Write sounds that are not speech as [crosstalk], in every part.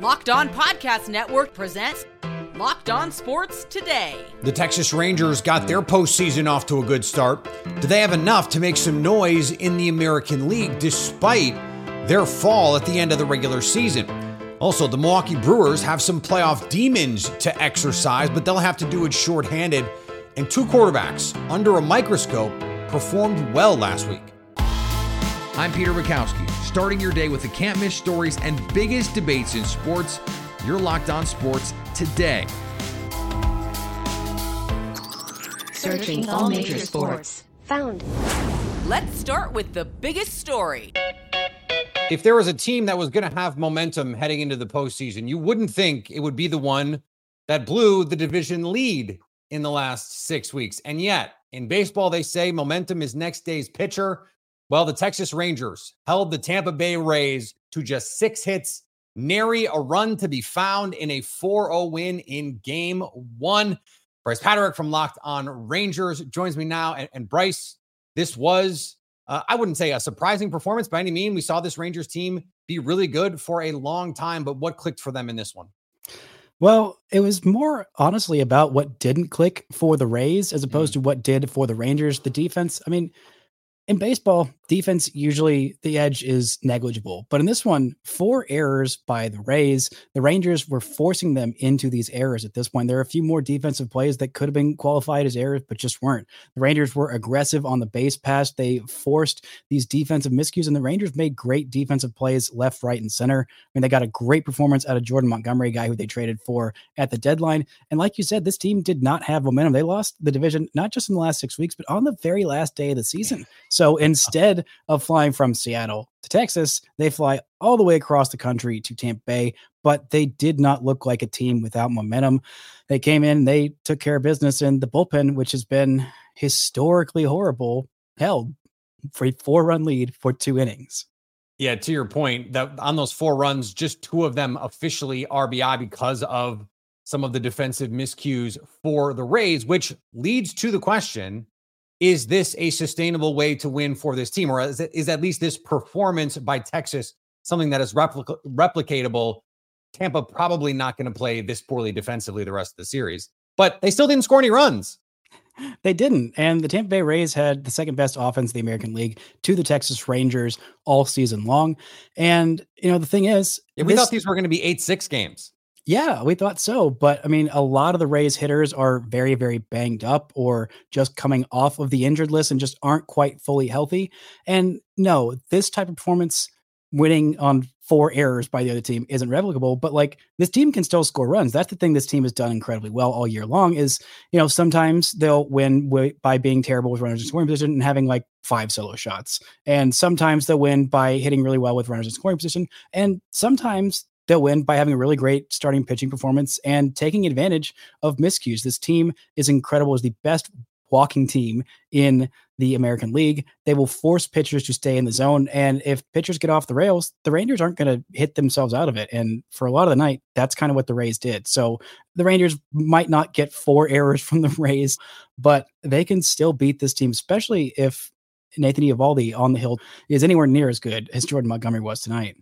Locked On Podcast Network presents Locked On Sports Today. The Texas Rangers got their postseason off to a good start. Do they have enough to make some noise in the American League despite their fall at the end of the regular season? Also, the Milwaukee Brewers have some playoff demons to exercise, but they'll have to do it shorthanded. And two quarterbacks under a microscope performed well last week. I'm Peter Bukowski, starting your day with the can't miss stories and biggest debates in sports. You're locked on sports today. Searching all major sports. Found. Let's start with the biggest story. If there was a team that was going to have momentum heading into the postseason, you wouldn't think it would be the one that blew the division lead in the last six weeks. And yet, in baseball, they say momentum is next day's pitcher. Well, the Texas Rangers held the Tampa Bay Rays to just six hits, nary a run to be found in a 4 0 win in game one. Bryce Patrick from Locked On Rangers joins me now. And, and Bryce, this was, uh, I wouldn't say a surprising performance by any mean. We saw this Rangers team be really good for a long time, but what clicked for them in this one? Well, it was more honestly about what didn't click for the Rays as opposed mm. to what did for the Rangers. The defense, I mean, in baseball, defense usually the edge is negligible. But in this one, four errors by the Rays. The Rangers were forcing them into these errors at this point. There are a few more defensive plays that could have been qualified as errors, but just weren't. The Rangers were aggressive on the base pass. They forced these defensive miscues, and the Rangers made great defensive plays left, right, and center. I mean, they got a great performance out of Jordan Montgomery, guy who they traded for at the deadline. And like you said, this team did not have momentum. They lost the division not just in the last six weeks, but on the very last day of the season. So instead of flying from Seattle to Texas, they fly all the way across the country to Tampa Bay, but they did not look like a team without momentum. They came in, they took care of business in the bullpen, which has been historically horrible, held for a four run lead for two innings. Yeah, to your point, that on those four runs, just two of them officially RBI because of some of the defensive miscues for the Rays, which leads to the question is this a sustainable way to win for this team? Or is, it, is at least this performance by Texas something that is replica- replicatable? Tampa probably not going to play this poorly defensively the rest of the series, but they still didn't score any runs. They didn't. And the Tampa Bay Rays had the second best offense in the American League to the Texas Rangers all season long. And, you know, the thing is, yeah, we this, thought these were going to be 8 6 games. Yeah, we thought so. But I mean, a lot of the Rays hitters are very, very banged up or just coming off of the injured list and just aren't quite fully healthy. And no, this type of performance, winning on four errors by the other team, isn't replicable. But like this team can still score runs. That's the thing this team has done incredibly well all year long is, you know, sometimes they'll win by being terrible with runners in scoring position and having like five solo shots. And sometimes they'll win by hitting really well with runners in scoring position. And sometimes they'll win by having a really great starting pitching performance and taking advantage of miscues. This team is incredible, is the best walking team in the American League. They will force pitchers to stay in the zone. And if pitchers get off the rails, the Rangers aren't going to hit themselves out of it. And for a lot of the night, that's kind of what the Rays did. So the Rangers might not get four errors from the [laughs] Rays, but they can still beat this team, especially if Nathan Eovaldi on the hill is anywhere near as good as Jordan Montgomery was tonight.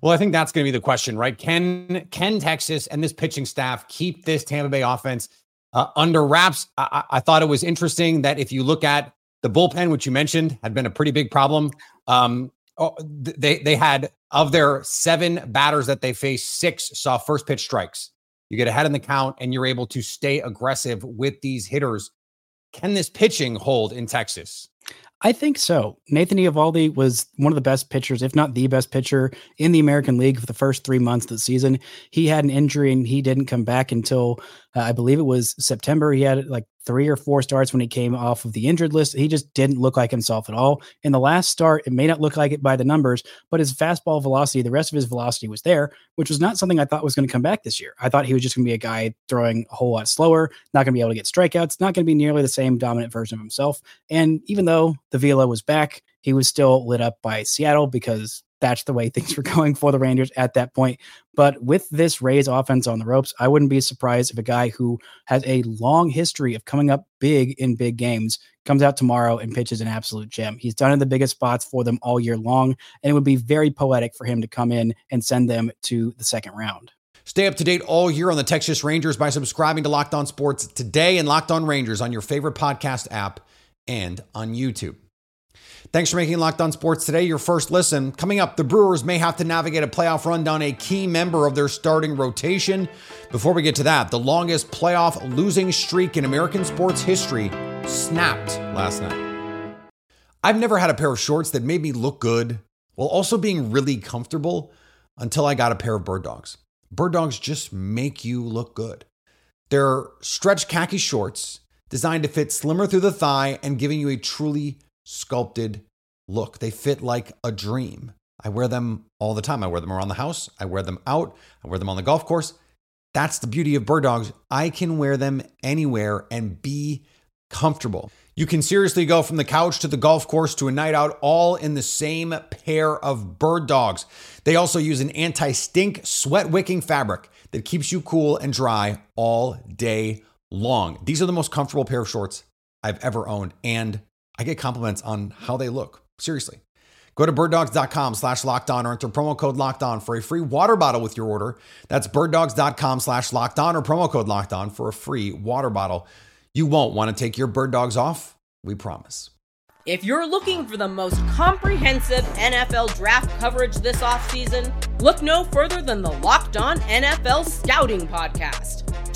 Well, I think that's going to be the question, right? Can can Texas and this pitching staff keep this Tampa Bay offense uh, under wraps? I, I, thought it was interesting that if you look at the bullpen, which you mentioned had been a pretty big problem, um, oh, they they had of their seven batters that they faced, six saw first pitch strikes. You get ahead in the count, and you're able to stay aggressive with these hitters. Can this pitching hold in Texas? I think so. Nathan Eovaldi was one of the best pitchers, if not the best pitcher in the American League for the first three months of the season. He had an injury and he didn't come back until uh, I believe it was September. He had like three or four starts when he came off of the injured list. He just didn't look like himself at all. In the last start, it may not look like it by the numbers, but his fastball velocity, the rest of his velocity was there, which was not something I thought was going to come back this year. I thought he was just going to be a guy throwing a whole lot slower, not going to be able to get strikeouts, not going to be nearly the same dominant version of himself. And even though the velo was back, he was still lit up by Seattle because that's the way things were [laughs] going for the Rangers at that point. But with this Rays offense on the ropes, I wouldn't be surprised if a guy who has a long history of coming up big in big games comes out tomorrow and pitches an absolute gem. He's done in the biggest spots for them all year long, and it would be very poetic for him to come in and send them to the second round. Stay up to date all year on the Texas Rangers by subscribing to Locked On Sports today and Locked On Rangers on your favorite podcast app and on YouTube. Thanks for making Locked On Sports today your first listen. Coming up, the Brewers may have to navigate a playoff run down a key member of their starting rotation. Before we get to that, the longest playoff losing streak in American sports history snapped last night. I've never had a pair of shorts that made me look good while also being really comfortable until I got a pair of bird dogs. Bird dogs just make you look good. They're stretch khaki shorts designed to fit slimmer through the thigh and giving you a truly sculpted look. They fit like a dream. I wear them all the time. I wear them around the house. I wear them out. I wear them on the golf course. That's the beauty of bird dogs. I can wear them anywhere and be comfortable. You can seriously go from the couch to the golf course to a night out all in the same pair of bird dogs. They also use an anti stink, sweat wicking fabric that keeps you cool and dry all day long. These are the most comfortable pair of shorts I've ever owned. And I get compliments on how they look. Seriously. Go to birddogs.com slash locked on or enter promo code locked on for a free water bottle with your order. That's birddogs.com slash locked on or promo code locked on for a free water bottle. You won't want to take your bird dogs off. We promise. If you're looking for the most comprehensive NFL draft coverage this offseason, look no further than the Locked On NFL Scouting Podcast.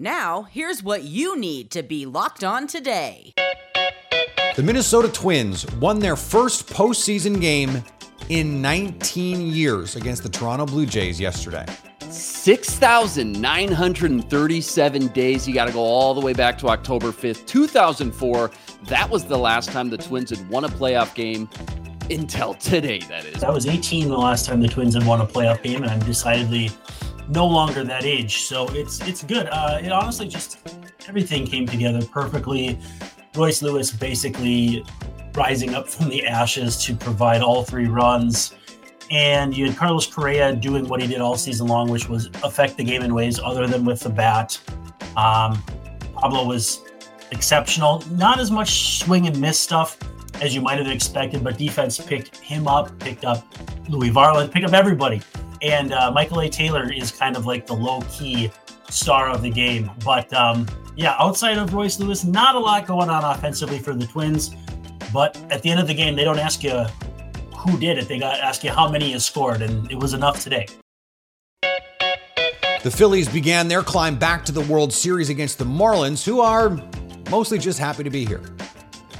Now, here's what you need to be locked on today. The Minnesota Twins won their first postseason game in 19 years against the Toronto Blue Jays yesterday. 6,937 days. You got to go all the way back to October 5th, 2004. That was the last time the Twins had won a playoff game until today, that is. That was 18 the last time the Twins had won a playoff game, and I'm decidedly no longer that age. So it's it's good. Uh, it honestly just everything came together perfectly. Royce Lewis basically rising up from the ashes to provide all three runs. And you had Carlos Correa doing what he did all season long, which was affect the game in ways other than with the bat. Um, Pablo was exceptional. Not as much swing and miss stuff as you might have expected, but defense picked him up, picked up Louie Varland, picked up everybody. And uh, Michael A. Taylor is kind of like the low key star of the game. But um, yeah, outside of Royce Lewis, not a lot going on offensively for the Twins. But at the end of the game, they don't ask you who did it. They got ask you how many you scored, and it was enough today. The Phillies began their climb back to the World Series against the Marlins, who are mostly just happy to be here.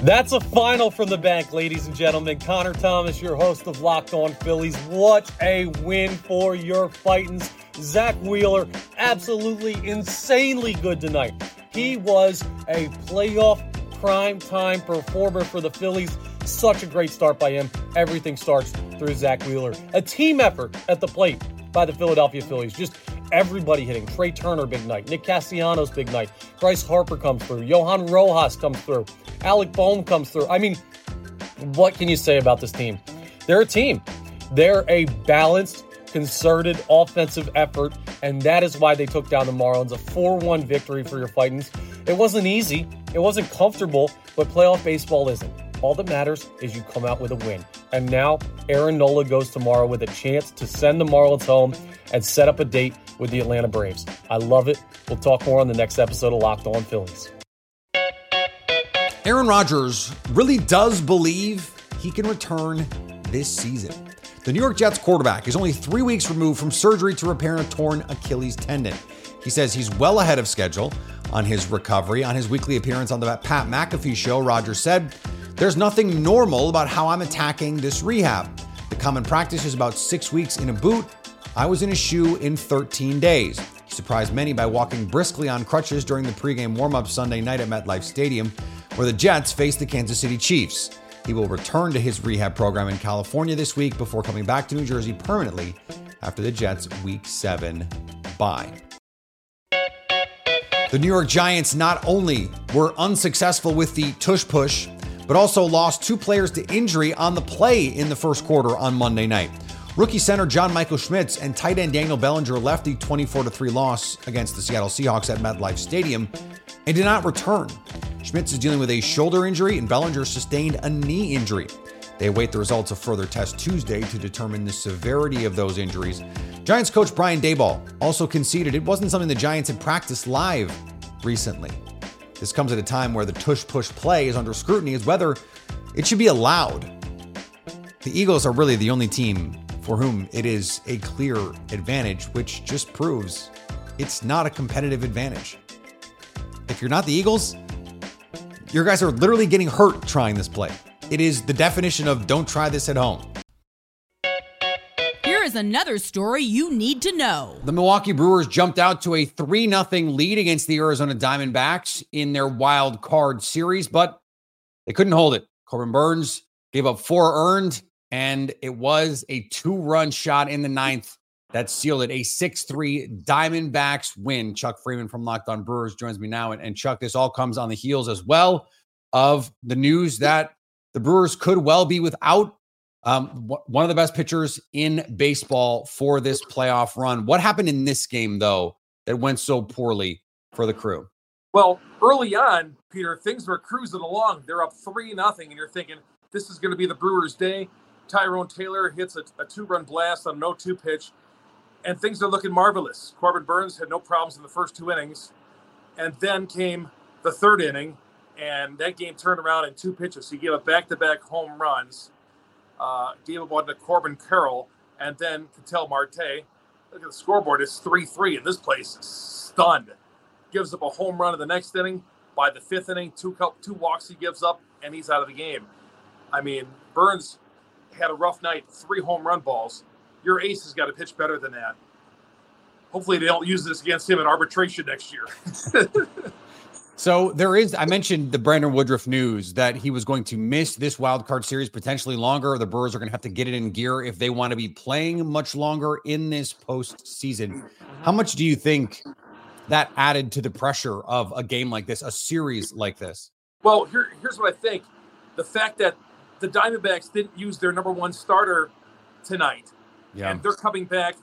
That's a final from the bank, ladies and gentlemen. Connor Thomas, your host of Locked On Phillies. What a win for your Fightins. Zack Wheeler, absolutely insanely good tonight. He was a playoff prime time performer for the Phillies. Such a great start by him. Everything starts through Zack Wheeler. A team effort at the plate by the Philadelphia Phillies. Just everybody hitting. Trea Turner, big night. Nick Castellanos, big night. Bryce Harper comes through. Johan Rojas comes through. Alec Bohm comes through. I mean, what can you say about this team? They're a team. They're a balanced, concerted offensive effort, and that is why they took down the Marlins. A 4 1 victory for your Fightins. It wasn't easy, it wasn't comfortable, but playoff baseball isn't. All that matters is you come out with a win. And now, Aaron Nola goes tomorrow with a chance to send the Marlins home and set up a date with the Atlanta Braves. I love it. We'll talk more on the next episode of Locked On Phillies. Aaron Rodgers really does believe he can return this season. The New York Jets quarterback is only three weeks removed from surgery to repair a torn Achilles tendon. He says he's well ahead of schedule on his recovery. On his weekly appearance on the Pat McAfee show, Rodgers said, There's nothing normal about how I'm attacking this rehab. The common practice is about six weeks in a boot. I was in a shoe in 13 days. He surprised many by walking briskly on crutches during the pregame warm-up Sunday night at MetLife Stadium, where the Jets face the Kansas City Chiefs. He will return to his rehab program in California this week before coming back to New Jersey permanently after the Jets' Week 7 bye. The New York Giants not only were unsuccessful with the tush push, but also lost two players to injury on the play in the first quarter on Monday night. Rookie center John Michael Schmitz and tight end Daniel Bellinger left the 24 3 loss against the Seattle Seahawks at MetLife Stadium and did not return. Schmitz is dealing with a shoulder injury and Bellinger sustained a knee injury. They await the results of further tests Tuesday to determine the severity of those injuries. Giants coach Brian Daboll also conceded it wasn't something the Giants had practiced live recently. This comes at a time where the tush push play is under scrutiny as whether it should be allowed. The Eagles are really the only team for whom it is a clear advantage, which just proves it's not a competitive advantage. If you're not the Eagles, your guys are literally getting hurt trying this play. It is the definition of don't try this at home. Here is another story you need to know. The Milwaukee Brewers jumped out to a 3 0 lead against the Arizona Diamondbacks in their wild card series, but they couldn't hold it. Corbin Burnes gave up four earned, and it was a two run shot in the ninth that sealed it. A 6 3 Diamondbacks win. Chuck Freeman from Locked On Brewers joins me now. And, and Chuck, this all comes on the heels as well of the news that the Brewers could well be without um, one of the best pitchers in baseball for this playoff run. What happened in this game, though, that went so poorly for the crew? Well, early on, Peter, things were cruising along. They're up three nothing, and you're thinking this is going to be the Brewers' day. Tyrone Taylor hits a, a two-run blast on no two pitch, and things are looking marvelous. Corbin Burnes had no problems in the first two innings, and then came the third inning, and that game turned around in two pitches. He gave up back-to-back home runs uh, gave up one to Corbin Carroll, and then Ketel Marte. Look at the scoreboard; it's three-three, and this place is stunned. Gives up a home run in the next inning. By the fifth inning, two two walks he gives up, and he's out of the game. I mean, Burnes had a rough night, three home run balls. Your ace has got to pitch better than that. Hopefully, they don't use this against him in arbitration next year. [laughs] So there is, I mentioned the Brandon Woodruff news that he was going to miss this wild card series potentially longer. The Brewers are going to have to get it in gear if they want to be playing much longer in this postseason. How much do you think that added to the pressure of a game like this, a series like this? Well, here, here's what I think: the fact that the Diamondbacks didn't use their number one starter tonight, yeah. and they're coming back.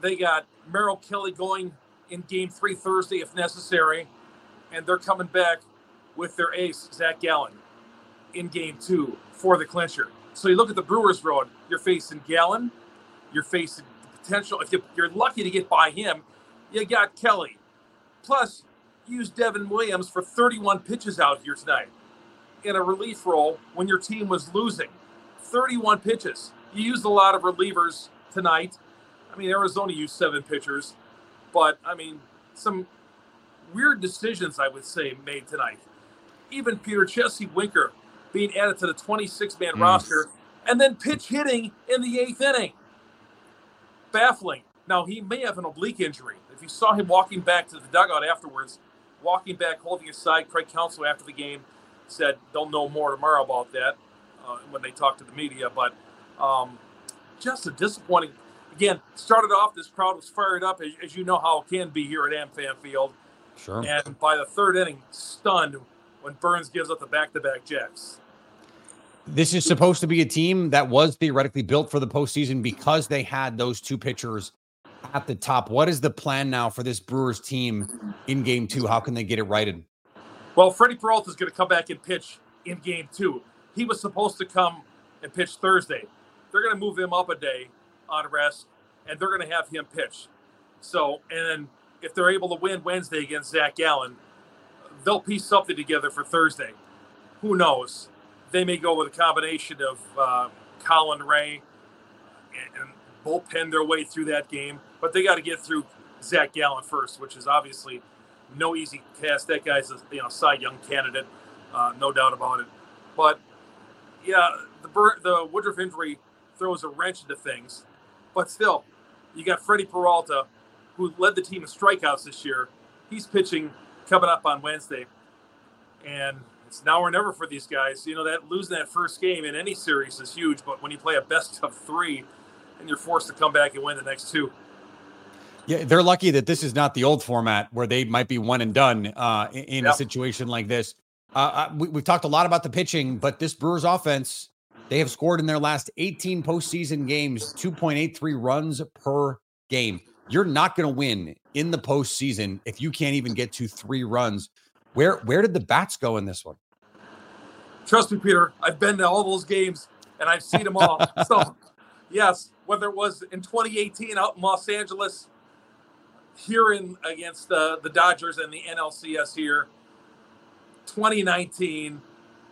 They got Merrill Kelly going in Game Three Thursday if necessary and they're coming back with their ace, Zac Gallen, in game two for the clincher. So you look at the Brewers road, you're facing Gallen, you're facing potential, if you're lucky to get by him, you got Kelly. Plus, use Devin Williams for 31 pitches out here tonight in a relief role when your team was losing. 31 pitches. You used a lot of relievers tonight. I mean, Arizona used seven pitchers, but I mean, some weird decisions, I would say, made tonight. Even Peter Jesse Winker being added to the 26 man mm. roster and then pitch hitting in the eighth inning. Baffling. Now, he may have an oblique injury. If you saw him walking back to the dugout afterwards, walking back, holding his side, Craig Counsell after the game said they'll know more tomorrow about that uh, when they talk to the media. But um, just a disappointing. Again, started off, this crowd was fired up, as, as you know how it can be here at AmFam Field. Sure. And by the third inning, stunned when Burnes gives up the back-to-back jacks. This is supposed to be a team that was theoretically built for the postseason because they had those two pitchers at the top. What is the plan now for this Brewers team in game two? How can they get it righted? Well, Freddy Peralta is going to come back and pitch in game two. He was supposed to come and pitch Thursday. They're going to move him up a day on rest, and they're going to have him pitch. So, and then if they're able to win Wednesday against Zac Gallen, they'll piece something together for Thursday. who knows? They may go with a combination of uh, Colin Rea and, and bullpen their way through that game, but they got to get through Zac Gallen first, which is obviously no easy task. That guy's a you know Cy Young candidate, uh, no doubt about it. But yeah, the the Woodruff injury throws a wrench into things, but still, you got Freddy Peralta, who led the team in strikeouts this year. He's pitching coming up on Wednesday, and it's now or never for these guys. You know that losing that first game in any series is huge, but when you play a best of three, and you're forced to come back and win the next two. Yeah, they're lucky that this is not the old format where they might be one and done uh, in a situation like this. Uh, uh we, have talked a lot about the pitching, but this Brewers offense, they have scored in their last 18 postseason games 2.83 runs per game. You're not going to win in the postseason if you can't even get to three runs. Where where did the bats go in this one? Trust me, Peter. I've been to all those games and I've seen them all. [laughs] so, yes, whether it was in 2018 out in Los Angeles, here in against the the Dodgers and the NLCS here, 2019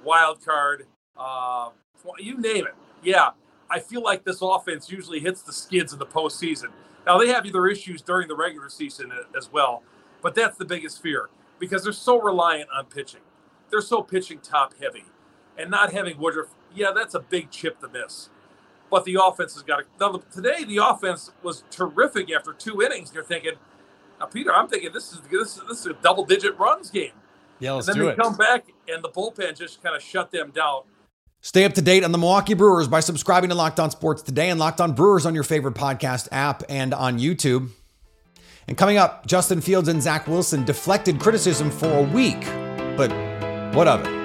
wild card, uh, you name it. Yeah, I feel like this offense usually hits the skids in the postseason. Now they have other issues during the regular season uh, as well, but that's the biggest fear because they're so reliant on pitching. They're so pitching top heavy, and not having Woodruff. Yeah, that's a big chip to miss. But the offense has got to. Now, today the offense was terrific after two innings. You're thinking, now, Peter, I'm thinking this is this is, this is a double digit runs game. Yeah, let's and then do they it. come back and the bullpen just kind of shut them down. Stay up to date on the Milwaukee Brewers by subscribing to Locked On Sports today and Locked On Brewers on your favorite podcast app and on YouTube. And coming up, Justin Fields and Zach Wilson deflected criticism for a week, but what of it?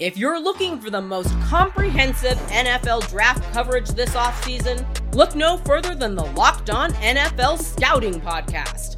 If you're looking for the most comprehensive NFL draft coverage this offseason, look no further than the Locked On NFL Scouting Podcast.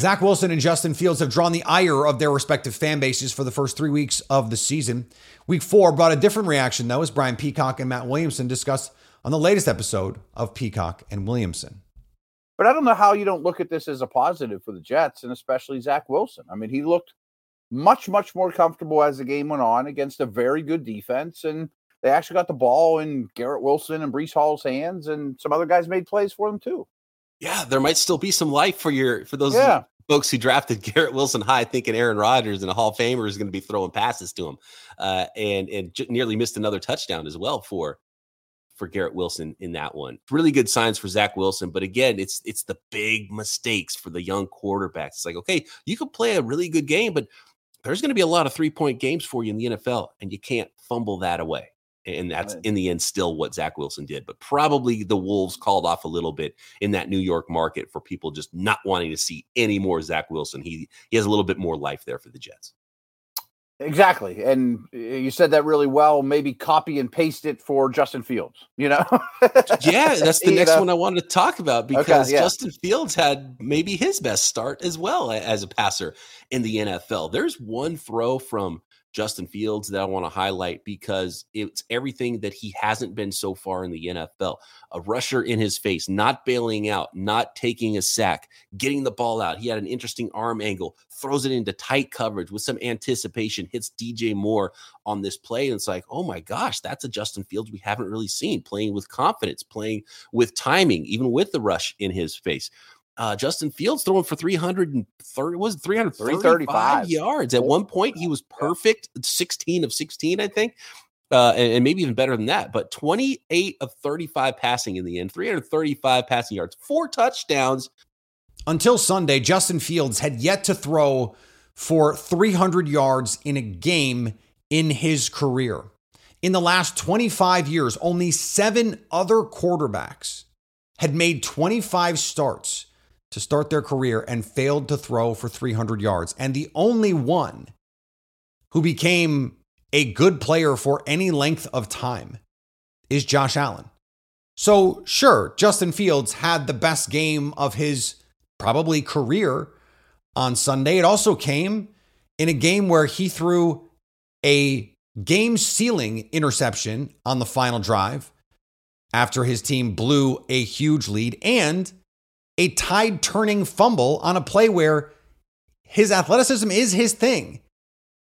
Zach Wilson and Justin Fields have drawn the ire of their respective fan bases for the first three weeks of the season. Week four brought a different reaction, though, as Brian Peacock and Matt Williamson discussed on the latest episode of Peacock and Williamson. But I don't know how you don't look at this as a positive for the Jets and especially Zach Wilson. I mean, he looked much, much more comfortable as the game went on against a very good defense. And they actually got the ball in Garrett Wilson and Breece Hall's hands, and some other guys made plays for them too. Yeah, there might still be some life for your for those yeah. folks who drafted [laughs] Garrett Wilson high, thinking Aaron Rodgers and a Hall of Famer is going to be throwing passes to him, uh, and and nearly missed another touchdown as well for for Garrett Wilson in that one. Really good signs for Zach Wilson, but again, it's it's the big mistakes for the young quarterbacks. It's like, okay, you can play a really good game, but there's going to be a lot of three point games for you in the NFL, and you can't fumble that away. And that's right. in the end still what Zach Wilson did. But probably the Wolves called off a little bit in that New York market for people just not wanting to see any more Zach Wilson. He he has a little bit more life there for the Jets. Exactly. And eh, you said that really well. Maybe copy and paste it for Justin Fields, you know? yeah, that's [laughs] the next know? one I wanted to talk about because okay, yeah. Justin Fields had maybe his best start as well as a passer in the NFL. There's one throw from Justin Fields that I want to highlight because it's everything that he hasn't been so far in the NFL. A rusher in his face, not bailing out, not taking a sack, getting the ball out. He had an interesting arm angle, throws it into tight coverage with some anticipation, hits DJ Moore on this play. And it's like, oh my gosh, that's a Justin Fields we haven't really seen playing with confidence, playing with timing, even with the rush in his face. Uh, Justin Fields throwing for 330 was 335 yards. At one point, he was perfect, 16 of 16, I think. Uh, and, and, maybe even better than that, but 28 of 35 passing in the end, 335 passing yards, four touchdowns. Until Sunday, Justin Fields had yet to throw for 300 yards in a game in his career. In the last 25 years, only seven other quarterbacks had made 25 starts to start their career and failed to throw for 300 yards. And the only one who became a good player for any length of time is Josh Allen. So, sure, Justin Fields had the best game of his probably career on Sunday. It also came in a game where he threw a game sealing interception on the final drive after his team blew a huge lead and a tide turning fumble on a play where his athleticism is his thing.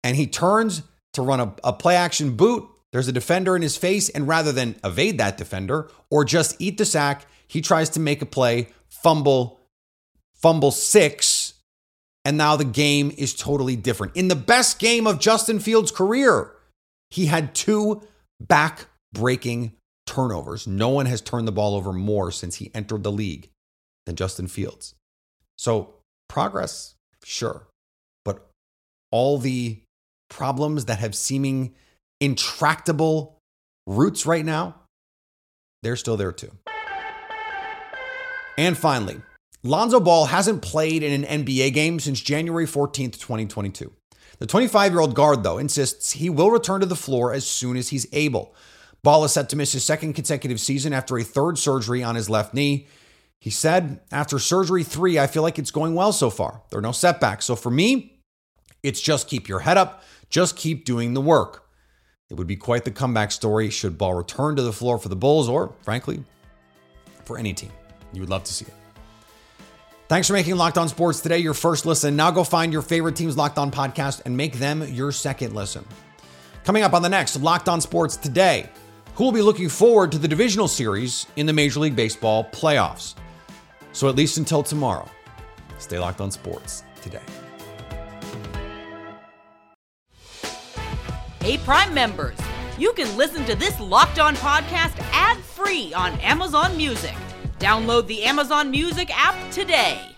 And he turns to run a, a play action boot. There's a defender in his face. And rather than evade that defender or just eat the sack, he tries to make a play, fumble, fumble six. And now the game is totally different. In the best game of Justin Fields' career, he had two back breaking turnovers. No one has turned the ball over more since he entered the league than Justin Fields. So, progress, sure. But all the problems that have seeming intractable roots right now, they're still there too. And finally, Lonzo Ball hasn't played in an NBA game since January 14th, 2022. The 25 year old guard, though, insists he will return to the floor as soon as he's able. Ball is set to miss his second consecutive season after a third surgery on his left knee. He said, After surgery three, I feel like it's going well so far. There are no setbacks. So for me, it's just keep your head up, just keep doing the work. It would be quite the comeback story should Ball return to the floor for the Bulls or, frankly, for any team. You would love to see it. Thanks for making Locked On Sports today your first listen. Now go find your favorite team's Locked On podcast and make them your second listen. Coming up on the next Locked On Sports today, who will be looking forward to the divisional series in the Major League Baseball playoffs. So, at least until tomorrow, stay locked on sports today. Hey, Prime members, you can listen to this locked on podcast ad free on Amazon Music. Download the Amazon Music app today.